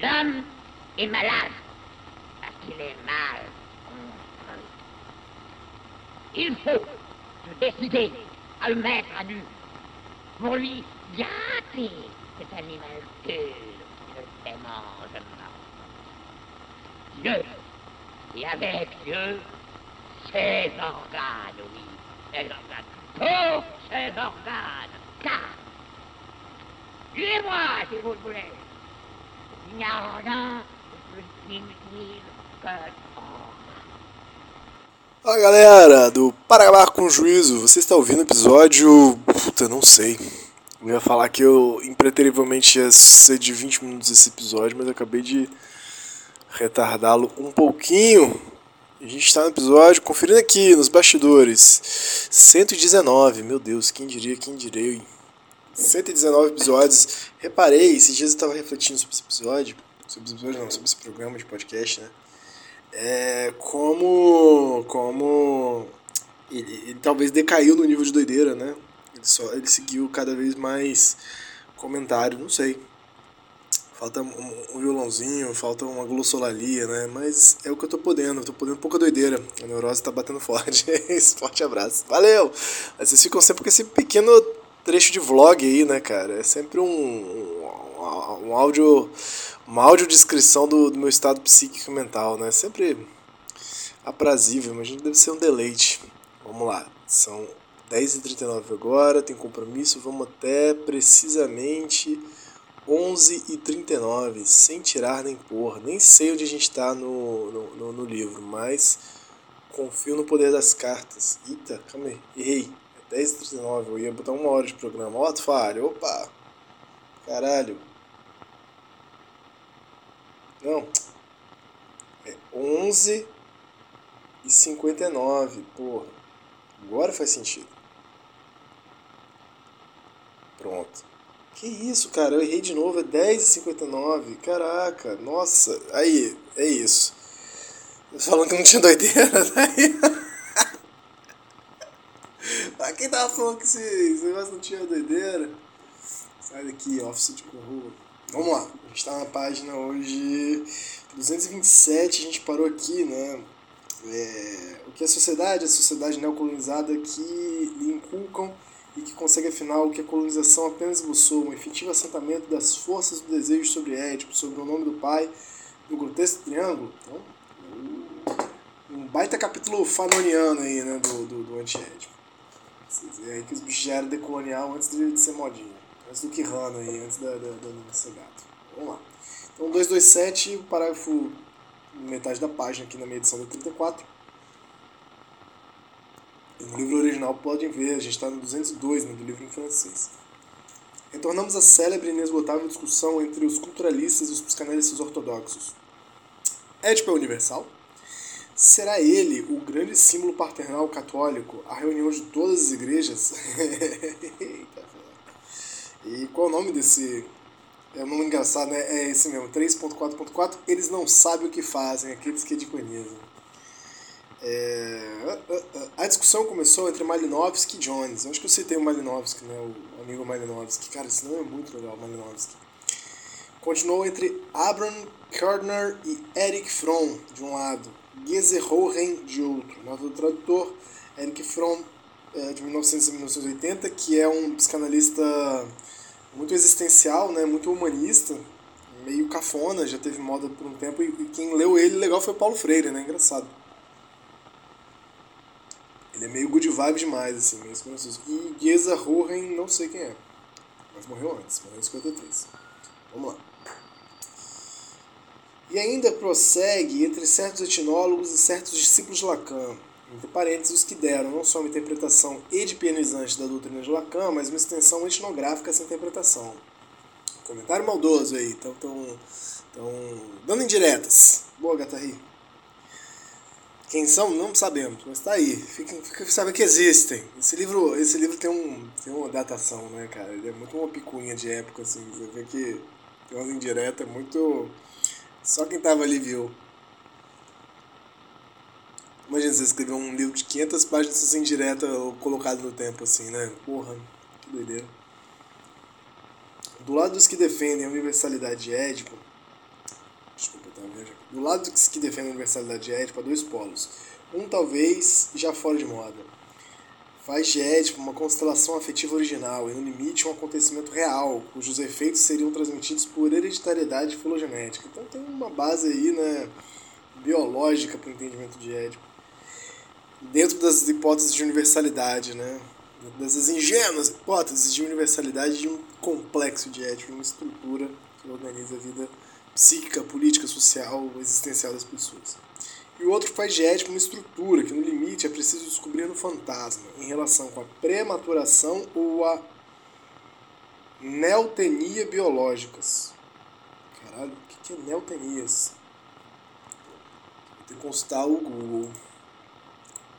L'homme est malade parce qu'il est mal. Il faut se décider à le mettre à nu pour lui gâter cet animal pur qui ne démange Dieu, et avec Dieu, ses organes, oui, ses organes, tous ses organes, car, suivez-moi si vous le voulez, Fala galera do Para Acabar com Juízo, você está ouvindo o episódio. Puta, não sei. Eu ia falar que eu impreterivelmente ia ser de 20 minutos esse episódio, mas eu acabei de retardá-lo um pouquinho. A gente está no episódio, conferindo aqui nos bastidores. 119, meu Deus, quem diria, quem diria. 119 episódios. Reparei, esses dias eu estava refletindo sobre esse episódio. Sobre esse episódio, não, sobre esse programa de podcast, né? É, como. Como. Ele, ele talvez decaiu no nível de doideira, né? Ele, só, ele seguiu cada vez mais comentário, não sei. Falta um, um violãozinho, falta uma glossolalia, né? Mas é o que eu tô podendo, eu tô podendo pouca doideira. A neurose tá batendo forte. Forte abraço. Valeu! Vocês ficam sempre com esse pequeno trecho de vlog aí, né, cara? É sempre um, um, um áudio. Uma audiodescrição do, do meu estado psíquico e mental, né? Sempre aprazível, mas deve ser um deleite. Vamos lá, são 10h39 agora, tem compromisso, vamos até precisamente 11h39, sem tirar nem pôr. Nem sei onde a gente está no, no, no, no, livro, mas confio no poder das cartas. Eita, calma aí, errei. É 10h39, eu ia botar uma hora de programa. Ó, tu falha, opa! Caralho. Não. É 11 e 59, porra. Agora faz sentido. Pronto. Que isso, cara? Eu errei de novo. É 10 e 59. Caraca, nossa. Aí, é isso. Falando que não tinha doideira, daí. Quem tava falando que esse, negócio não tinha doideira? Sai daqui, Office de Corrua. Vamos lá, a gente tá na página hoje 227, a gente parou aqui, né? É, o que é a sociedade? A sociedade neocolonizada que lhe inculcam e que consegue afinal que a colonização apenas esboçou, um efetivo assentamento das forças do desejo sobre Édipo, sobre o nome do pai, no grotesco triângulo. Então, um baita capítulo fanoniano aí, né, do, do, do É aí que os bichos já eram decolonial antes de, de ser modinha. Antes do Kirano aí, antes da, da, da, ser gato. Vamos lá. Então, 227, o parágrafo metade da página aqui na minha edição da 34. E no livro original podem ver, a gente está no 202, né, do livro em francês. Retornamos à célebre e inesgotável discussão entre os culturalistas e os psicanalistas ortodoxos. Édipo é universal? Será ele o grande símbolo paternal católico, a reunião de todas as igrejas? e qual é o nome desse. É um nome engraçado, né? É esse mesmo, 3.4.4. Eles não sabem o que fazem, aqueles que ediconizam. É... A discussão começou entre Malinowski e Jones. Eu acho que eu citei o Malinowski, né? o amigo Malinowski. Cara, esse nome é muito legal, Malinowski. Continuou entre Abram Kardner e Eric Fromm, de um lado, Gesehoren, de outro. Nota do tradutor, Eric Fromm, é, de 1900 a 1980, que é um psicanalista muito existencial, né? muito humanista, meio cafona, já teve moda por um tempo, e quem leu ele legal foi o Paulo Freire, né? Engraçado. Ele é meio good vibe demais, assim, meio desconhecido. E Geza Hohen, não sei quem é. Mas morreu antes, morreu em 53. Vamos lá. E ainda prossegue entre certos etnólogos e certos discípulos de Lacan, entre parênteses, os que deram não só uma interpretação edipianizante da doutrina de Lacan, mas uma extensão etnográfica a essa interpretação. Comentário maldoso aí, estão tão, tão dando indiretas. Boa, Gatarri. Quem são, não sabemos, mas tá aí. Fica, fica sabendo que existem. Esse livro, esse livro tem, um, tem uma datação, né, cara? Ele é muito uma picuinha de época, assim. Você vê que tem umas indiretas muito. Só quem tava ali viu. Imagina você escrever um livro de 500 páginas assim, direta ou colocado no tempo, assim, né? Porra, que doideira. Do lado dos que defendem a universalidade de Édipo, Do lado dos que defendem a universalidade de Édipo, há dois polos. Um talvez já fora de moda. Faz de Édipo uma constelação afetiva original e, no limite, um acontecimento real, cujos efeitos seriam transmitidos por hereditariedade filogenética. Então tem uma base aí, né, biológica para o entendimento de Édipo. Dentro das hipóteses de universalidade, né? Dessas ingênuas hipóteses de universalidade de um complexo de Édipo, uma estrutura que organiza a vida psíquica, política, social, existencial das pessoas. E o outro faz de Édipo uma estrutura que, no limite, é preciso descobrir no fantasma, em relação com a prematuração ou a neotenia biológicas. Caralho, o que é neotenias? Vou ter que consultar o Google.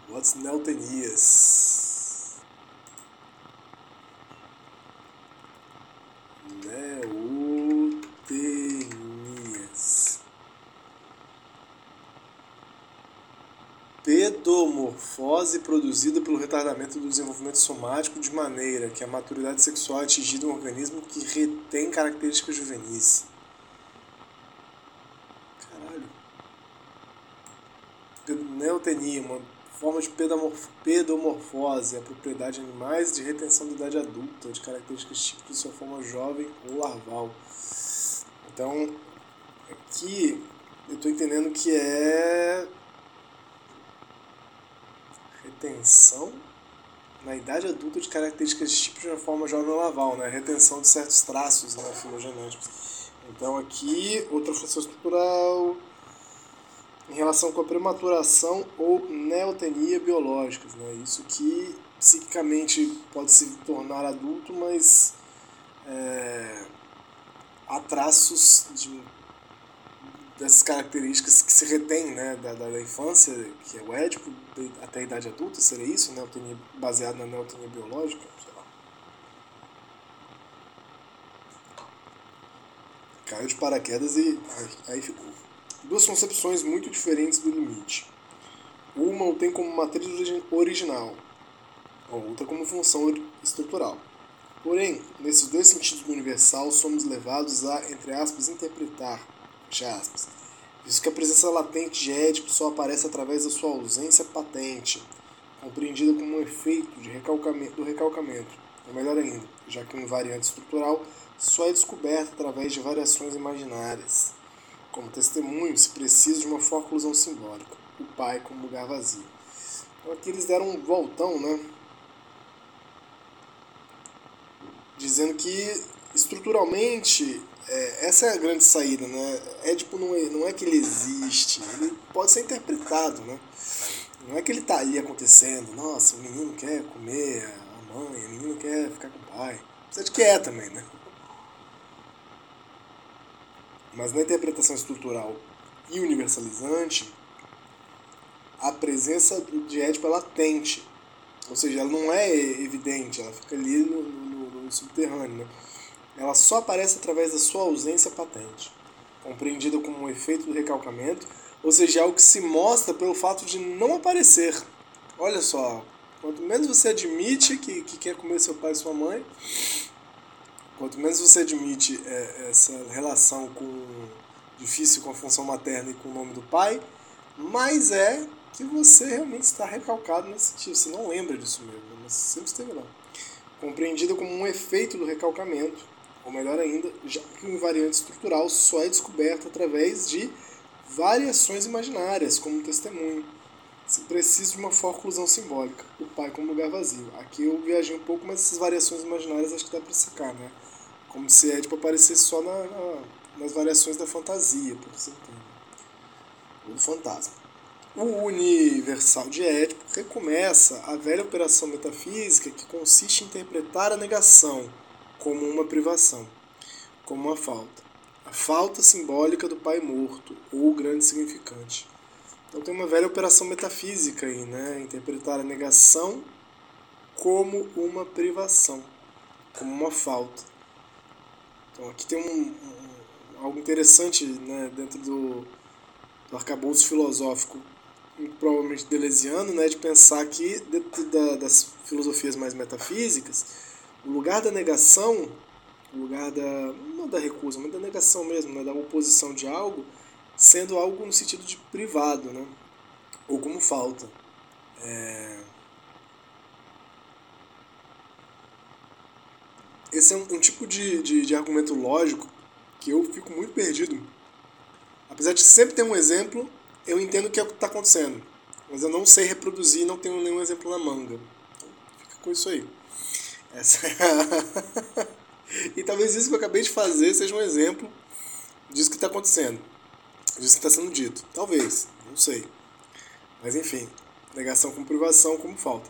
What's? Neotenias. Pedomorfose produzida pelo retardamento do desenvolvimento somático de maneira que a maturidade sexual é atingida um organismo que retém características juvenis. Caralho. Neotenia, uma forma de pedomorfose, a propriedade de animais de retenção da idade adulta, de características típicas de sua forma jovem ou larval. Então, aqui eu estou entendendo que é retenção na idade adulta de características típicas de uma forma jovem ou larval, né? retenção de certos traços né, filogenéticos. Então aqui, outra função estrutural em relação com a prematuração ou neotenia biológicas, né? Isso que psiquicamente pode se tornar adulto, mas é, há traços de, dessas características que se retém né, da, da, infância, que é o édipo, até a idade adulta, seria isso? Neotenia, baseado na neotenia biológica? Sei lá. Caiu de paraquedas e aí, aí ficou duas concepções muito diferentes do limite. Uma o tem como matriz original, a outra como função estrutural. Porém, nesses dois sentidos do universal, somos levados a, entre aspas, interpretar, fecha aspas, visto que a presença latente de Édipo só aparece através da sua ausência patente, compreendida como um efeito recalcamento, do recalcamento, ou melhor ainda, já que um invariante estrutural só é descoberto através de variações imaginárias. Como testemunho, se precisa de uma forclusão simbólica, o pai como lugar vazio. Então aqui eles deram um voltão, né? Dizendo que estruturalmente é, essa é a grande saída, né? É tipo, não é, não é que ele existe, ele pode ser interpretado, né? Não é que ele tá ali acontecendo, nossa, o menino quer comer a mãe, o menino quer ficar com o pai. Precisa de que é também, né? Mas na interpretação estrutural e universalizante, a presença de Édipo é latente. Ou seja, ela não é evidente, ela fica ali no, no, no subterrâneo. Né? Ela só aparece através da sua ausência patente, compreendida como um efeito do recalcamento, ou seja, algo que se mostra pelo fato de não aparecer. Olha só, quanto menos você admite que, que quer comer seu pai e sua mãe, Quanto menos você admite é, essa relação com difícil com a função materna e com o nome do pai, mais é que você realmente está recalcado nesse sentido. Você não lembra disso mesmo, mas sempre esteve lá. Compreendida como um efeito do recalcamento, ou melhor ainda, já que o invariante estrutural só é descoberto através de variações imaginárias, como testemunho. Se precisa de uma forclusão simbólica, o pai como lugar vazio. Aqui eu viajei um pouco, mas essas variações imaginárias acho que dá para sacar, né? Como se Édipo aparecesse só na, na, nas variações da fantasia, por exemplo. Ou do fantasma. O universal de Édipo recomeça a velha operação metafísica que consiste em interpretar a negação como uma privação, como uma falta. A falta simbólica do pai morto, ou o grande significante. Então tem uma velha operação metafísica aí, né? Interpretar a negação como uma privação, como uma falta. Então aqui tem um, um algo interessante né, dentro do, do arcabouço filosófico, provavelmente delesiano, né, de pensar que dentro da, das filosofias mais metafísicas, o lugar da negação, o lugar da não da recusa, mas da negação mesmo, né, da oposição de algo, sendo algo no sentido de privado, né? ou como falta. É... Esse é um, um tipo de, de, de, argumento lógico que eu fico muito perdido. Apesar de sempre ter um exemplo, eu entendo o que é está acontecendo. Mas eu não sei reproduzir, não tenho nenhum exemplo na manga. Então, fica com isso aí. Essa e talvez isso que eu acabei de fazer seja um exemplo disso que está acontecendo. Disso que está sendo dito. Talvez, não sei. Mas enfim, negação com privação como falta.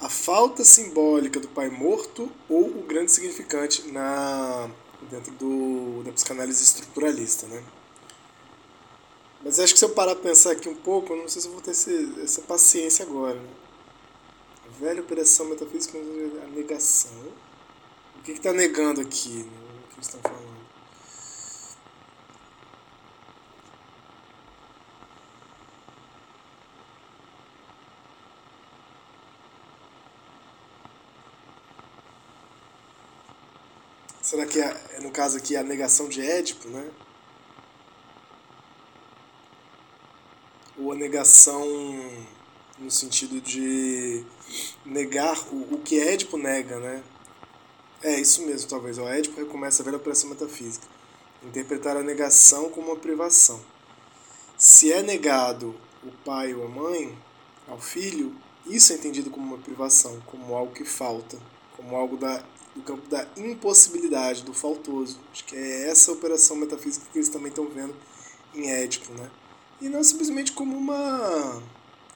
A falta simbólica do pai morto ou o grande significante na dentro do, da psicanálise estruturalista, né? Mas acho que se eu parar para pensar aqui um pouco, não sei se eu vou ter esse, essa paciência agora. Né? Velha operação metafísica, a negação. O que está negando aqui? Né? O que estão falando? Será que é, no caso aqui, a negação de Édipo, né? Ou a negação no sentido de negar o, o que Édipo nega, né? É, isso mesmo, talvez. O Édipo recomeça a ver a operação metafísica. Interpretar a negação como uma privação. Se é negado o pai ou a mãe ao filho, isso é entendido como uma privação, como algo que falta, como algo da do campo da impossibilidade, do faltoso. Acho que é essa operação metafísica que eles também estão vendo em Édipo, né? E não simplesmente como uma...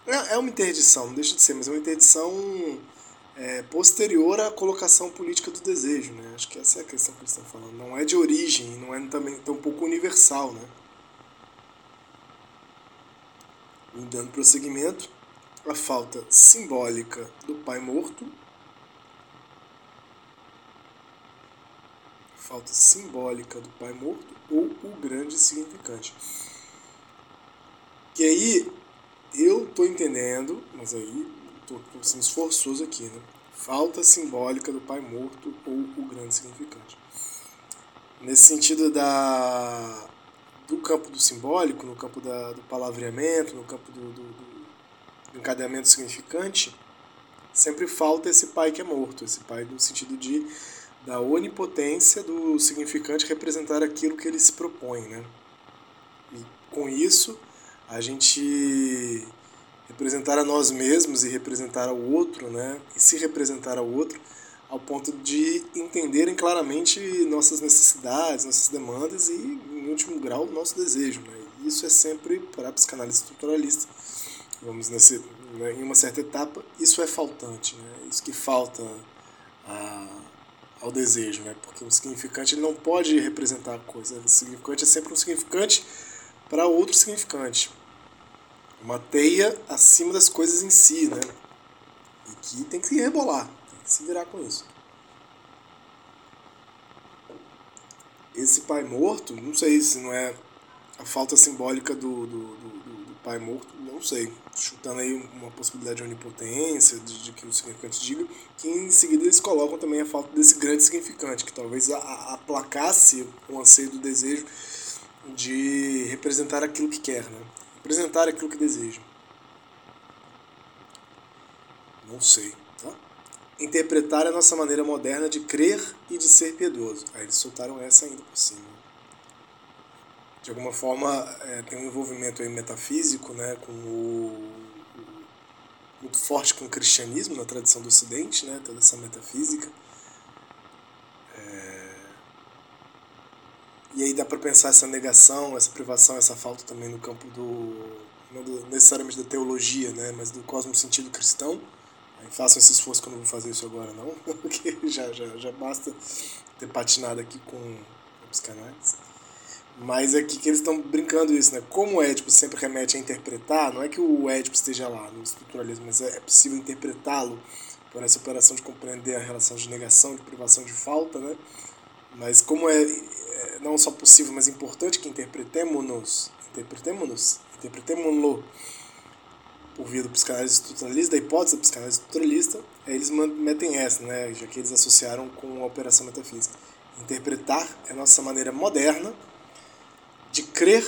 É, uma interdição, não deixa de ser, mas é uma interdição é, posterior à colocação política do desejo, né? Acho que essa é a questão que eles estão falando. Não é de origem, não é também tão pouco universal, né? Dando prosseguimento, a falta simbólica do pai morto falta simbólica do pai morto ou o grande significante. E aí eu tô entendendo, mas aí tô, tô sendo esforçoso aqui, né? Falta simbólica do pai morto ou o grande significante. Nesse sentido da do campo do simbólico, no campo da, do palavreamento, no campo do, do, do encadeamento significante, sempre falta esse pai que é morto, esse pai no sentido de da onipotência do significante representar aquilo que ele se propõe, né? E com isso, a gente representar a nós mesmos e representar ao outro, né? E se representar ao outro ao ponto de entenderem claramente nossas necessidades, nossas demandas e, em último grau, nosso desejo, né? Isso é sempre para a psicanálise estruturalista. Vamos nesse, né, em uma certa etapa, isso é faltante, né? Isso que falta a ao desejo, né? Porque o significante ele não pode representar a coisa. O significante é sempre um significante para outro significante. Uma teia acima das coisas em si, né? E que tem que se rebolar, tem que se virar com isso. Esse pai morto, não sei se não é a falta simbólica do, do, do, do pai morto, não sei, chutando aí uma possibilidade de onipotência, de, de, que o significante diga, que em seguida eles colocam também a falta desse grande significante, que talvez aplacasse o anseio do desejo de representar aquilo que quer, né? Representar aquilo que deseja. Não sei. Tá? Interpretar a nossa maneira moderna de crer e de ser piedoso. Aí eles soltaram essa ainda por cima de alguma forma é, tem um envolvimento aí metafísico, né, com o, muito forte com o cristianismo na tradição do Ocidente, né, toda essa metafísica. É, e aí dá para pensar essa negação, essa privação, essa falta também no campo do não necessariamente da teologia, né, mas do cosmo sentido cristão. Aí façam esse esforço que eu não vou fazer isso agora não, porque já já já basta ter patinado aqui com, com psicanálise. Mas aqui que eles estão brincando isso, né? Como o Édipo sempre remete a interpretar, não é que o Édipo esteja lá no estruturalismo, mas é possível interpretá-lo por essa operação de compreender a relação de negação, de privação de falta, né? Mas como é, é não só possível, mas importante que interpretemos-nos, interpretemos-nos, interpretemos-lo por via do psicanálise estruturalista, da hipótese da psicanálise estruturalista, aí eles metem essa, né? Já que eles associaram com a operação metafísica. Interpretar é a nossa maneira moderna de crer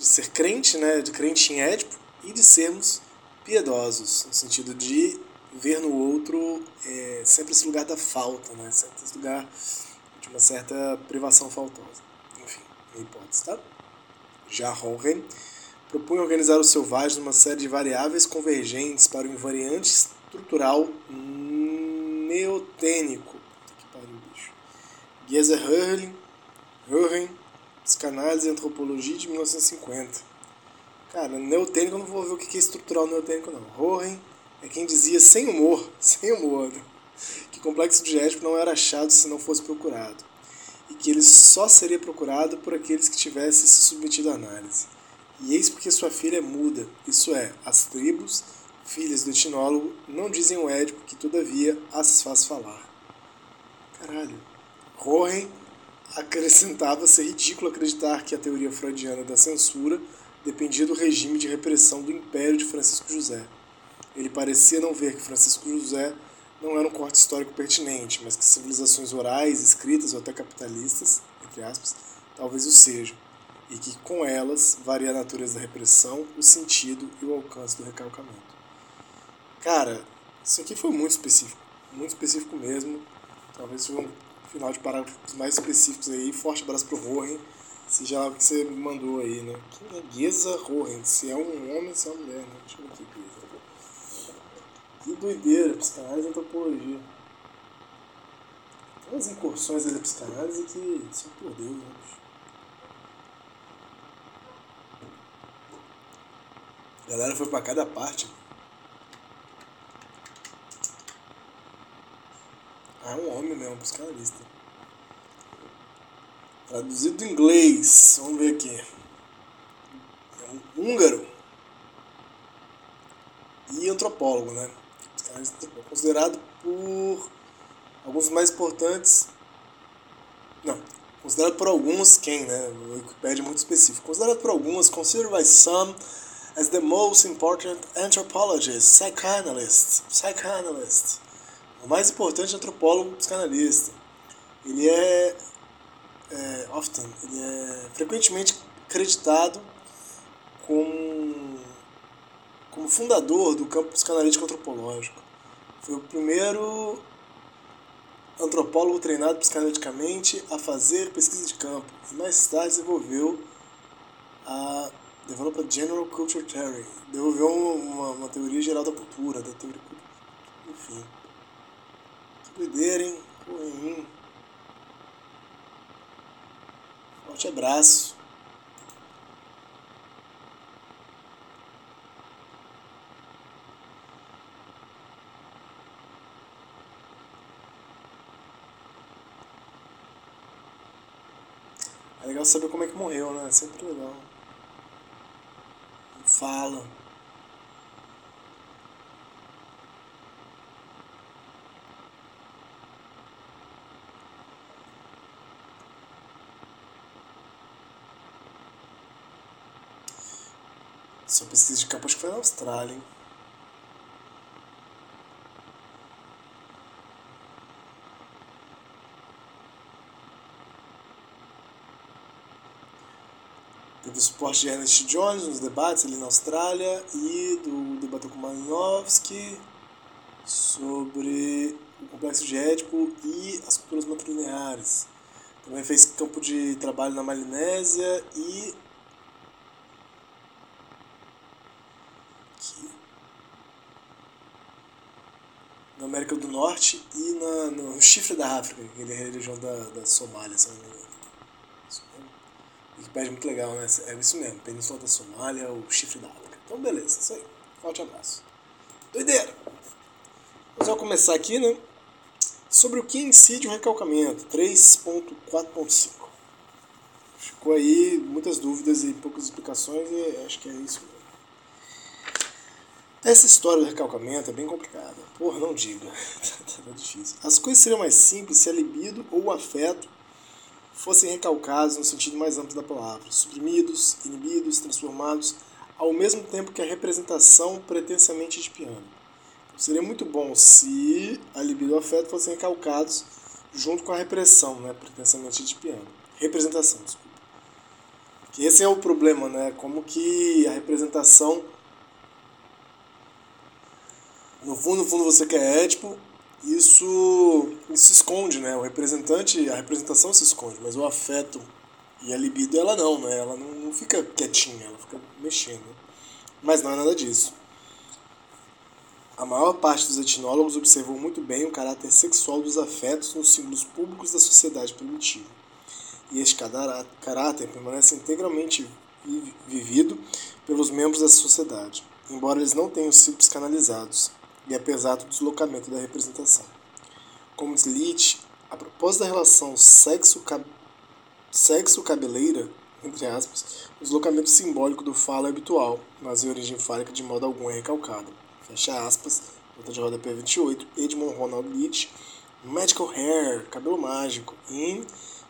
de ser crente, né, de crente em Édipo, e de sermos piedosos, no sentido de ver no outro é, sempre esse lugar da falta, né, sempre esse lugar uma certa privação faltosa. Enfim, minha hipótese, tá? Já Hohen propunha organizar o selvagem numa série de variáveis convergentes para o invariante estrutural neotênico. Que pariu, bicho. Geser Hörling, Hörling, Psicanálise e Antropologia de 1950. Cara, neotênico eu não vou ver o que é estrutural neotênico não. Hörling é quem dizia sem humor, sem humor, né? Que complexo diegético não era achado se não fosse procurado, e que ele só seria procurado por aqueles que tivessem se submetido à análise. E eis porque sua filha é muda, isso é, as tribos, filhas do etnólogo, não dizem o Édipo que, todavia, as faz falar. Caralho. Rohen acrescentava ser ridículo acreditar que a teoria freudiana da censura dependia do regime de repressão do império de Francisco José. Ele parecia não ver que Francisco José não era um corte histórico pertinente, mas que civilizações orais, escritas ou até capitalistas, entre aspas, talvez o sejam e que com elas varia a natureza da repressão, o sentido e o alcance do recalcamento. Cara, isso aqui foi muito específico, muito específico mesmo. Talvez seja um final de parágrafos mais específicos aí. Forte abraço pro Rohen, seja lá o que você me mandou aí, né? Quem é Geza Rohen? Se é um homem, se é uma mulher, né? Deixa eu ver aqui. Que doideira, psicanálise e antropologia. Tem umas incursões da psicanálise que só por Deus, né? A galera foi pra cada parte. Ah, é um homem mesmo, psicanalista. Traduzido do inglês. Vamos ver aqui. É um húngaro. E antropólogo, né? Psicanalista considerado por alguns mais importantes. Não, considerado por alguns, quem, né? O Wikipedia é muito específico. Considerado por alguns, considered by some as the most important anthropologist, psychoanalyst, psychoanalyst, o mais importante antropólogo psicanalista. Ele é, é often, ele é frequentemente acreditado como, como fundador do campo psicanalítico antropológico. Foi o primeiro antropólogo treinado psicanaliticamente a fazer pesquisa de campo e mais tarde desenvolveu a Develop a General Culture Theory. Desenvolveu uma, uma teoria geral da cultura, da teoria. Enfim. Que doideira? Ruim. Forte abraço. Legal saber como é que morreu, né? Sempre legal fala. Sua pesquisa de acho que foi na Austrália, hein? Teve o suporte de Ernest Jones nos debates ali na Austrália e do debate com Malinowski sobre o complexo de e as culturas matrilineares. Também fez campo de trabalho na Malinésia e aqui. na América do Norte e na, no chifre da África, aquele é a região da, da Somália, se não me engano. Wikipedia é muito legal, né? É isso mesmo, Península da Somália, o chifre da África. Então, beleza, isso aí. Forte abraço. Doideira! Vamos só começar aqui, né? Sobre o que incide o recalcamento, 3.4.5. Ficou aí muitas dúvidas e poucas explicações e acho que é isso mesmo. Essa história do recalcamento é bem complicada. Porra, não diga. tá difícil. As coisas seriam mais simples se a libido ou o afeto fossem recalcados no sentido mais amplo da palavra, suprimidos, inibidos, transformados, ao mesmo tempo que a representação pretensamente de piano. Então, seria muito bom se a libido e o afeto fossem recalcados junto com a repressão, né, pretensamente de piano. Representação, desculpa. Esse é o problema, né? Como que a representação. No fundo, no fundo você quer édipo, isso, isso se esconde, né? O representante, a representação se esconde, mas o afeto e a libido ela não, né? Ela não, não fica quietinha, ela fica mexendo. Mas não é nada disso. A maior parte dos etnólogos observou muito bem o caráter sexual dos afetos nos símbolos públicos da sociedade primitiva. E este caráter permanece integralmente vivido pelos membros dessa sociedade, embora eles não tenham sido psicanalizados, e apesar do deslocamento da representação. Como diz Leach, a propósito da relação sexo-cabeleira, sexo entre aspas, o deslocamento simbólico do falo é habitual, mas em origem fálica de modo algum é recalcado. Fecha aspas, nota de rodapé 28, Edmund Ronald Leach, Magical Hair, Cabelo Mágico, em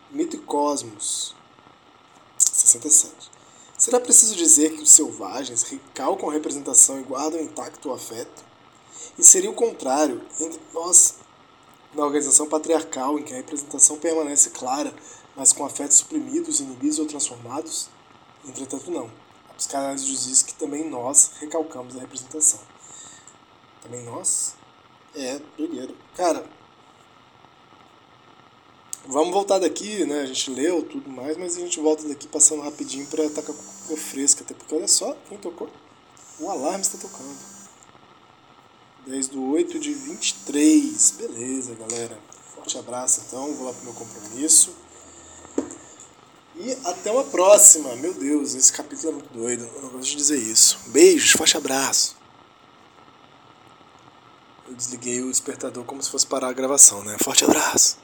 Mitocosmos, 67. Será preciso dizer que os selvagens recalcam a representação e guardam intacto o afeto? E seria o contrário entre nós, na organização patriarcal, em que a representação permanece clara, mas com afetos suprimidos, inibidos ou transformados? Entretanto, não. A psicanálise diz que também nós recalcamos a representação. Também nós? É, doideira. Cara, vamos voltar daqui, né? A gente leu tudo mais, mas a gente volta daqui passando rapidinho pra cor fresca, até porque olha só quem tocou. O alarme está tocando. 10 do 8 de 23. Beleza, galera. Forte abraço então, vou lá pro meu compromisso. E até uma próxima. Meu Deus, esse capítulo é muito doido. Eu não gosto de dizer isso. Beijos, forte abraço. Eu desliguei o despertador como se fosse parar a gravação, né? Forte abraço.